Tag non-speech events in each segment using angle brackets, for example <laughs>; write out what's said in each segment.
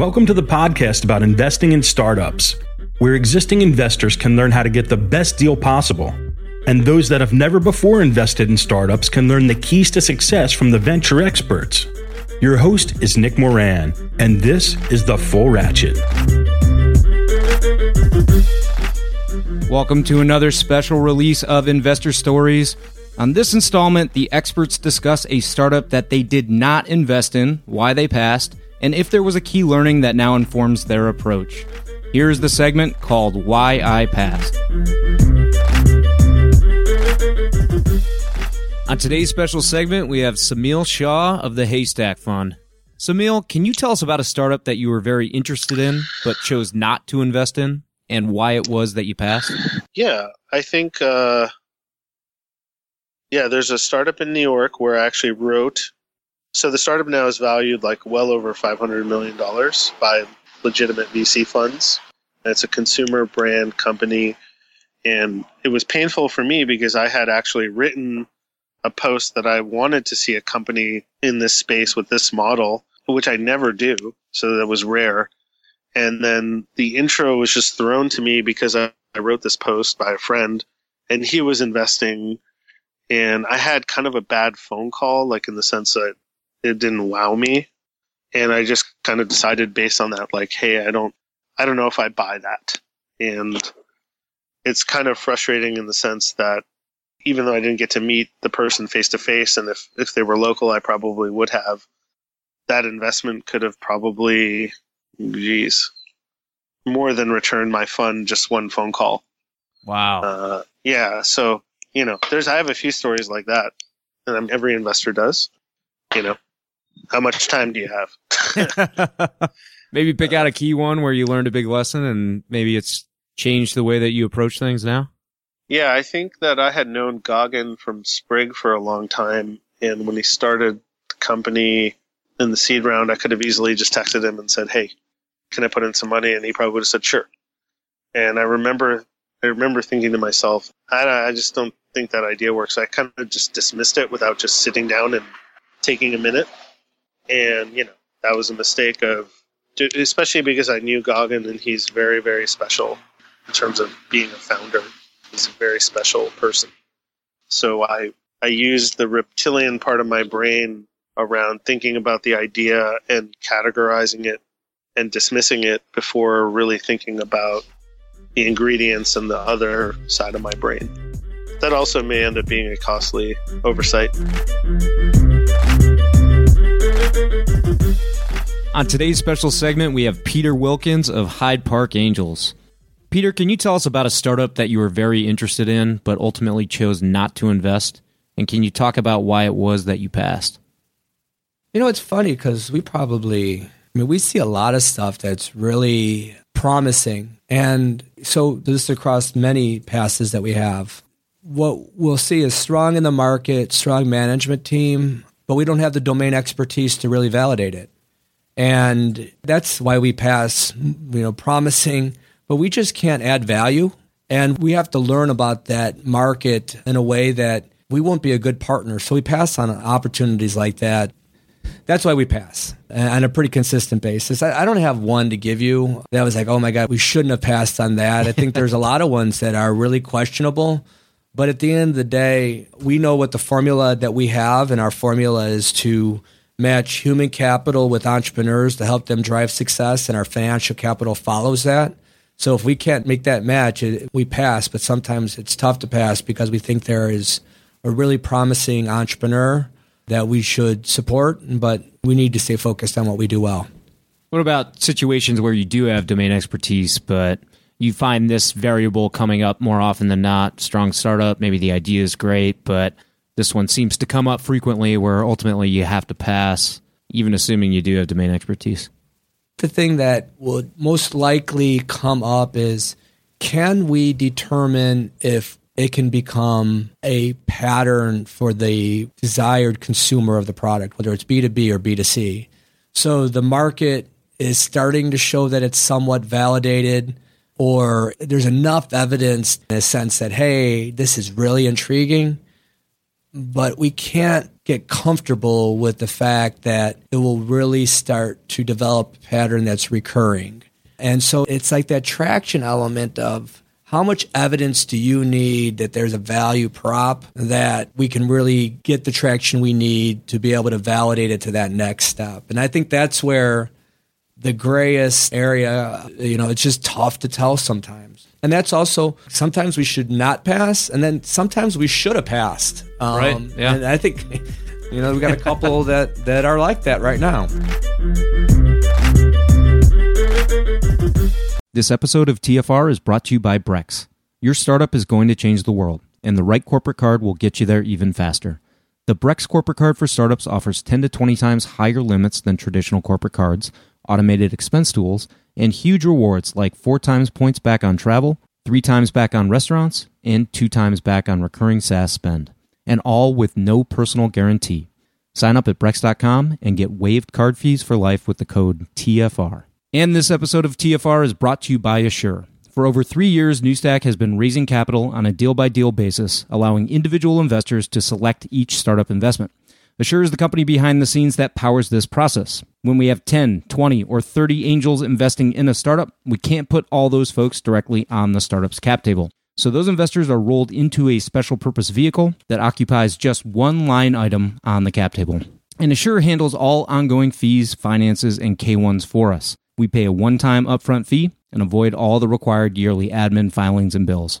Welcome to the podcast about investing in startups, where existing investors can learn how to get the best deal possible. And those that have never before invested in startups can learn the keys to success from the venture experts. Your host is Nick Moran, and this is The Full Ratchet. Welcome to another special release of Investor Stories. On this installment, the experts discuss a startup that they did not invest in, why they passed, and if there was a key learning that now informs their approach. Here's the segment called Why I Passed. On today's special segment, we have Semil Shah of the Haystack Fund. Semil, can you tell us about a startup that you were very interested in but chose not to invest in and why it was that you passed? Yeah, I think, uh, yeah, there's a startup in New York where I actually wrote so the startup now is valued like well over $500 million by legitimate VC funds. It's a consumer brand company. And it was painful for me because I had actually written a post that I wanted to see a company in this space with this model, which I never do. So that was rare. And then the intro was just thrown to me because I, I wrote this post by a friend and he was investing. And I had kind of a bad phone call, like in the sense that it didn't wow me. And i just kind of decided based on that like hey i don't i don't know if i buy that. And it's kind of frustrating in the sense that even though i didn't get to meet the person face to face and if if they were local i probably would have that investment could have probably geez more than returned my fund just one phone call. Wow. Uh, yeah so you know there's i have a few stories like that and every investor does you know how much time do you have? <laughs> maybe pick out a key one where you learned a big lesson and maybe it's changed the way that you approach things now. Yeah, I think that I had known Gagan from Sprig for a long time. And when he started the company in the seed round, I could have easily just texted him and said, Hey, can I put in some money? And he probably would have said, Sure. And I remember, I remember thinking to myself, I, I just don't think that idea works. I kind of just dismissed it without just sitting down and taking a minute and you know that was a mistake of especially because I knew Gagan and he's very very special in terms of being a founder. He's a very special person. So I I used the reptilian part of my brain around thinking about the idea and categorizing it and dismissing it before really thinking about the ingredients and the other side of my brain. That also may end up being a costly oversight. On today's special segment, we have Peter Wilkins of Hyde Park Angels. Peter, can you tell us about a startup that you were very interested in but ultimately chose not to invest? And can you talk about why it was that you passed? You know, it's funny because we probably, I mean, we see a lot of stuff that's really promising. And so, this across many passes that we have. What we'll see is strong in the market, strong management team, but we don't have the domain expertise to really validate it. And that's why we pass, you know, promising, but we just can't add value. And we have to learn about that market in a way that we won't be a good partner. So we pass on opportunities like that. That's why we pass on a pretty consistent basis. I, don't have one to give you that was like, oh my God, we shouldn't have passed on that. I think there's a lot of ones that are really questionable. But at the end of the day, we know what the formula that we have, and our formula is to match human capital with entrepreneurs to help them drive success, and our financial capital follows that. So if we can't make that match, it, we pass. But sometimes it's tough to pass because we think there is a really promising entrepreneur that we should support, but we need to stay focused on what we do well. What about situations where you do have domain expertise, but you find this variable coming up more often than not? Strong startup, maybe the idea is great, but this one seems to come up frequently where ultimately you have to pass, even assuming you do have domain expertise. the thing that would most likely come up is can we determine if it can become a pattern for the desired consumer of the product, whether it's B2B or B2C. So the market is starting to show that it's somewhat validated, or there's enough evidence in a sense that, hey, this is really intriguing, but we can't get comfortable with the fact that it will really start to develop a pattern that's recurring. And so it's like that traction element of how much evidence do you need that there's a value prop that we can really get the traction we need to be able to validate it to that next step? And I think that's where the grayest area, you know, it's just tough to tell sometimes. And that's also sometimes we should not pass, and then sometimes we should have passed. Um, right. Yeah. And I think, <laughs> you know, we got a couple <laughs> that that are like that right now. This episode of TFR is brought to you by Brex. Your startup is going to change the world, and the right corporate card will get you there even faster. The Brex corporate card for startups offers 10 to 20 times higher limits than traditional corporate cards, automated expense tools, and huge rewards like 4 times points back on travel, 3 times back on restaurants, and 2 times back on recurring SaaS spend. And all with no personal guarantee. Sign up at Brex.com and get waived card fees for life with the code TFR. And this episode of TFR is brought to you by Assure. For over three years, Newstack has been raising capital on a deal by deal basis, allowing individual investors to select each startup investment. Assure is the company behind the scenes that powers this process. When we have 10, 20, or 30 angels investing in a startup, we can't put all those folks directly on the startup's cap table. So those investors are rolled into a special purpose vehicle that occupies just one line item on the cap table. And Assure handles all ongoing fees, finances, and K1s for us. We pay a one time upfront fee and avoid all the required yearly admin filings and bills.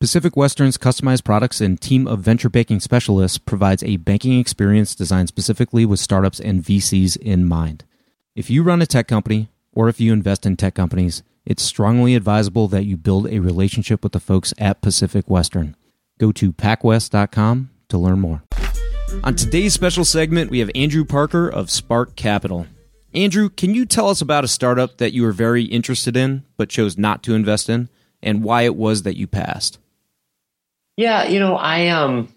Pacific Western's customized products and team of venture banking specialists provides a banking experience designed specifically with startups and VCs in mind. If you run a tech company or if you invest in tech companies, it's strongly advisable that you build a relationship with the folks at Pacific Western. Go to pacwest.com to learn more. On today's special segment, we have Andrew Parker of Spark Capital. Andrew, can you tell us about a startup that you were very interested in but chose not to invest in and why it was that you passed? Yeah, you know, I um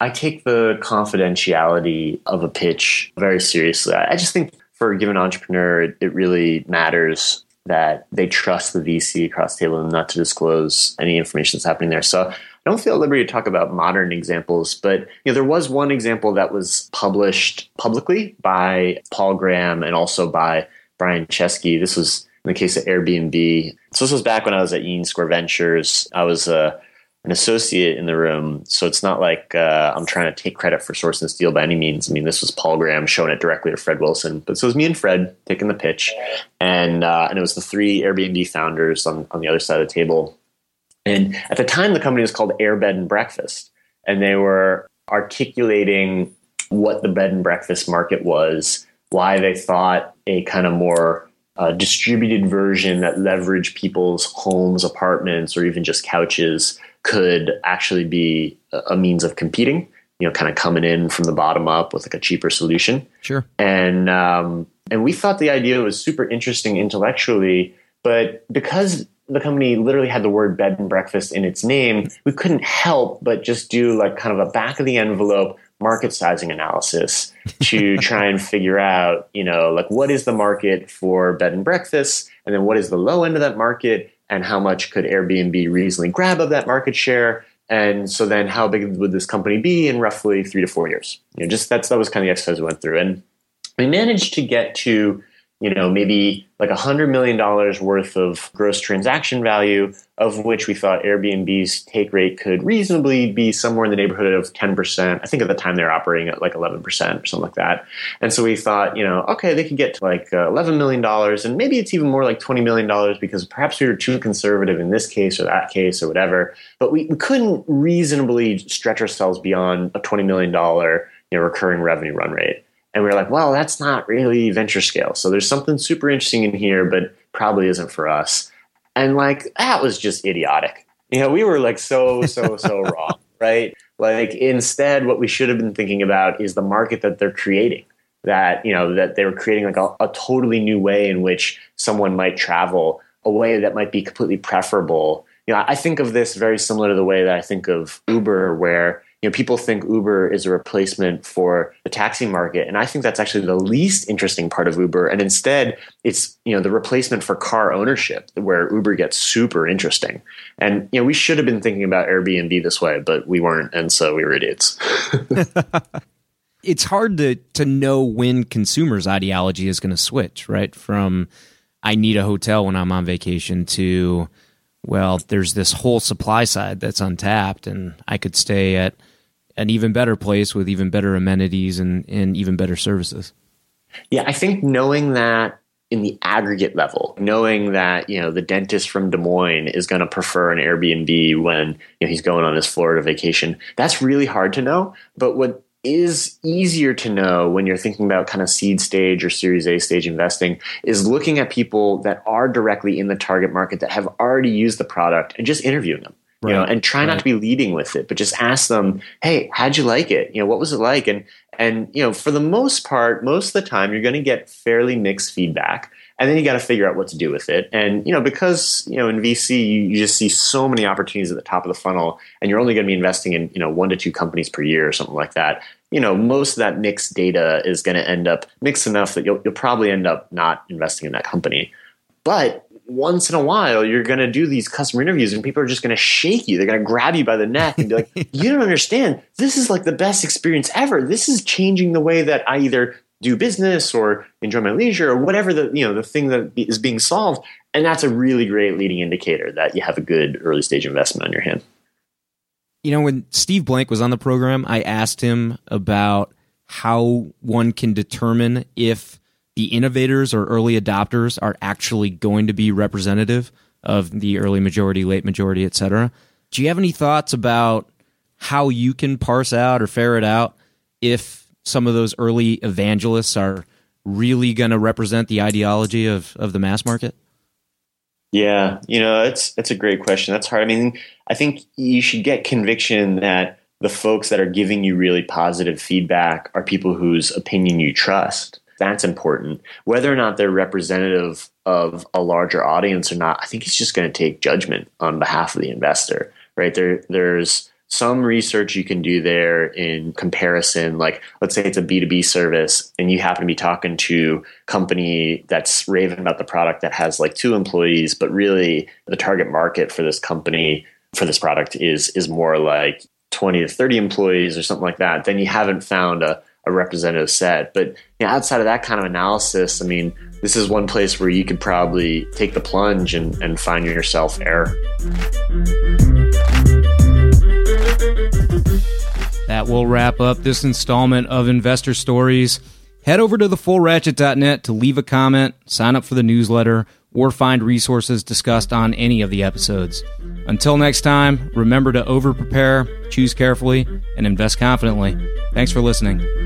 I take the confidentiality of a pitch very seriously. I just think for a given entrepreneur, it, it really matters that they trust the VC across the table and not to disclose any information that's happening there. So I don't feel at liberty to talk about modern examples, but you know, there was one example that was published publicly by Paul Graham and also by Brian Chesky. This was in the case of Airbnb. So this was back when I was at Union Square Ventures. I was a uh, an associate in the room. So it's not like uh, I'm trying to take credit for sourcing this deal by any means. I mean, this was Paul Graham showing it directly to Fred Wilson. But so it was me and Fred taking the pitch. And, uh, and it was the three Airbnb founders on, on the other side of the table. And at the time, the company was called Air Bed and Breakfast. And they were articulating what the bed and breakfast market was, why they thought a kind of more uh, distributed version that leveraged people's homes, apartments, or even just couches could actually be a means of competing. You know, kind of coming in from the bottom up with like a cheaper solution. Sure. And um, and we thought the idea was super interesting intellectually, but because the company literally had the word bed and breakfast in its name, we couldn't help but just do like kind of a back of the envelope market sizing analysis to <laughs> try and figure out, you know, like what is the market for bed and breakfast, and then what is the low end of that market, and how much could Airbnb reasonably grab of that market share? And so then how big would this company be in roughly three to four years? You know, just that's that was kind of the exercise we went through. And we managed to get to, you know, maybe like a $100 million worth of gross transaction value, of which we thought Airbnb's take rate could reasonably be somewhere in the neighborhood of 10%. I think at the time they were operating at like 11% or something like that. And so we thought, you know, okay, they could get to like uh, $11 million, and maybe it's even more like $20 million because perhaps we were too conservative in this case or that case or whatever. But we, we couldn't reasonably stretch ourselves beyond a $20 million you know, recurring revenue run rate. And we were like, well, that's not really venture scale. So there's something super interesting in here, but probably isn't for us. And like, that was just idiotic. You know, we were like so, so, so <laughs> wrong, right? Like, instead, what we should have been thinking about is the market that they're creating. That, you know, that they were creating like a, a totally new way in which someone might travel, a way that might be completely preferable. You know, I think of this very similar to the way that I think of Uber, where you know, people think Uber is a replacement for the taxi market, and I think that's actually the least interesting part of Uber. And instead, it's you know the replacement for car ownership, where Uber gets super interesting. And you know, we should have been thinking about Airbnb this way, but we weren't, and so we were idiots. <laughs> it's hard to to know when consumers' ideology is going to switch, right? From I need a hotel when I'm on vacation to well, there's this whole supply side that's untapped, and I could stay at an even better place with even better amenities and, and even better services. Yeah, I think knowing that in the aggregate level, knowing that you know the dentist from Des Moines is going to prefer an Airbnb when you know, he's going on his Florida vacation, that's really hard to know. But what is easier to know when you're thinking about kind of seed stage or series A stage investing is looking at people that are directly in the target market that have already used the product and just interviewing them. Right. You know, and try right. not to be leading with it, but just ask them, "Hey, how'd you like it? You know, what was it like?" And and you know, for the most part, most of the time, you're going to get fairly mixed feedback, and then you got to figure out what to do with it. And you know, because you know, in VC, you, you just see so many opportunities at the top of the funnel, and you're only going to be investing in you know one to two companies per year or something like that. You know, most of that mixed data is going to end up mixed enough that you'll you'll probably end up not investing in that company. But once in a while you're going to do these customer interviews and people are just going to shake you. They're going to grab you by the neck and be like, <laughs> "You don't understand. This is like the best experience ever. This is changing the way that I either do business or enjoy my leisure or whatever the you know the thing that is being solved." And that's a really great leading indicator that you have a good early stage investment on your hand. You know, when Steve Blank was on the program, I asked him about how one can determine if the innovators or early adopters are actually going to be representative of the early majority, late majority, et cetera. Do you have any thoughts about how you can parse out or ferret out if some of those early evangelists are really going to represent the ideology of, of the mass market? Yeah, you know, it's it's a great question. That's hard. I mean, I think you should get conviction that the folks that are giving you really positive feedback are people whose opinion you trust. That's important. Whether or not they're representative of a larger audience or not, I think it's just going to take judgment on behalf of the investor, right? There, there's some research you can do there in comparison. Like, let's say it's a B2B service and you happen to be talking to a company that's raving about the product that has like two employees, but really the target market for this company for this product is is more like 20 to 30 employees or something like that. Then you haven't found a a representative set. But you know, outside of that kind of analysis, I mean, this is one place where you could probably take the plunge and, and find yourself error. That will wrap up this installment of Investor Stories. Head over to thefullratchet.net to leave a comment, sign up for the newsletter, or find resources discussed on any of the episodes. Until next time, remember to over prepare, choose carefully, and invest confidently. Thanks for listening.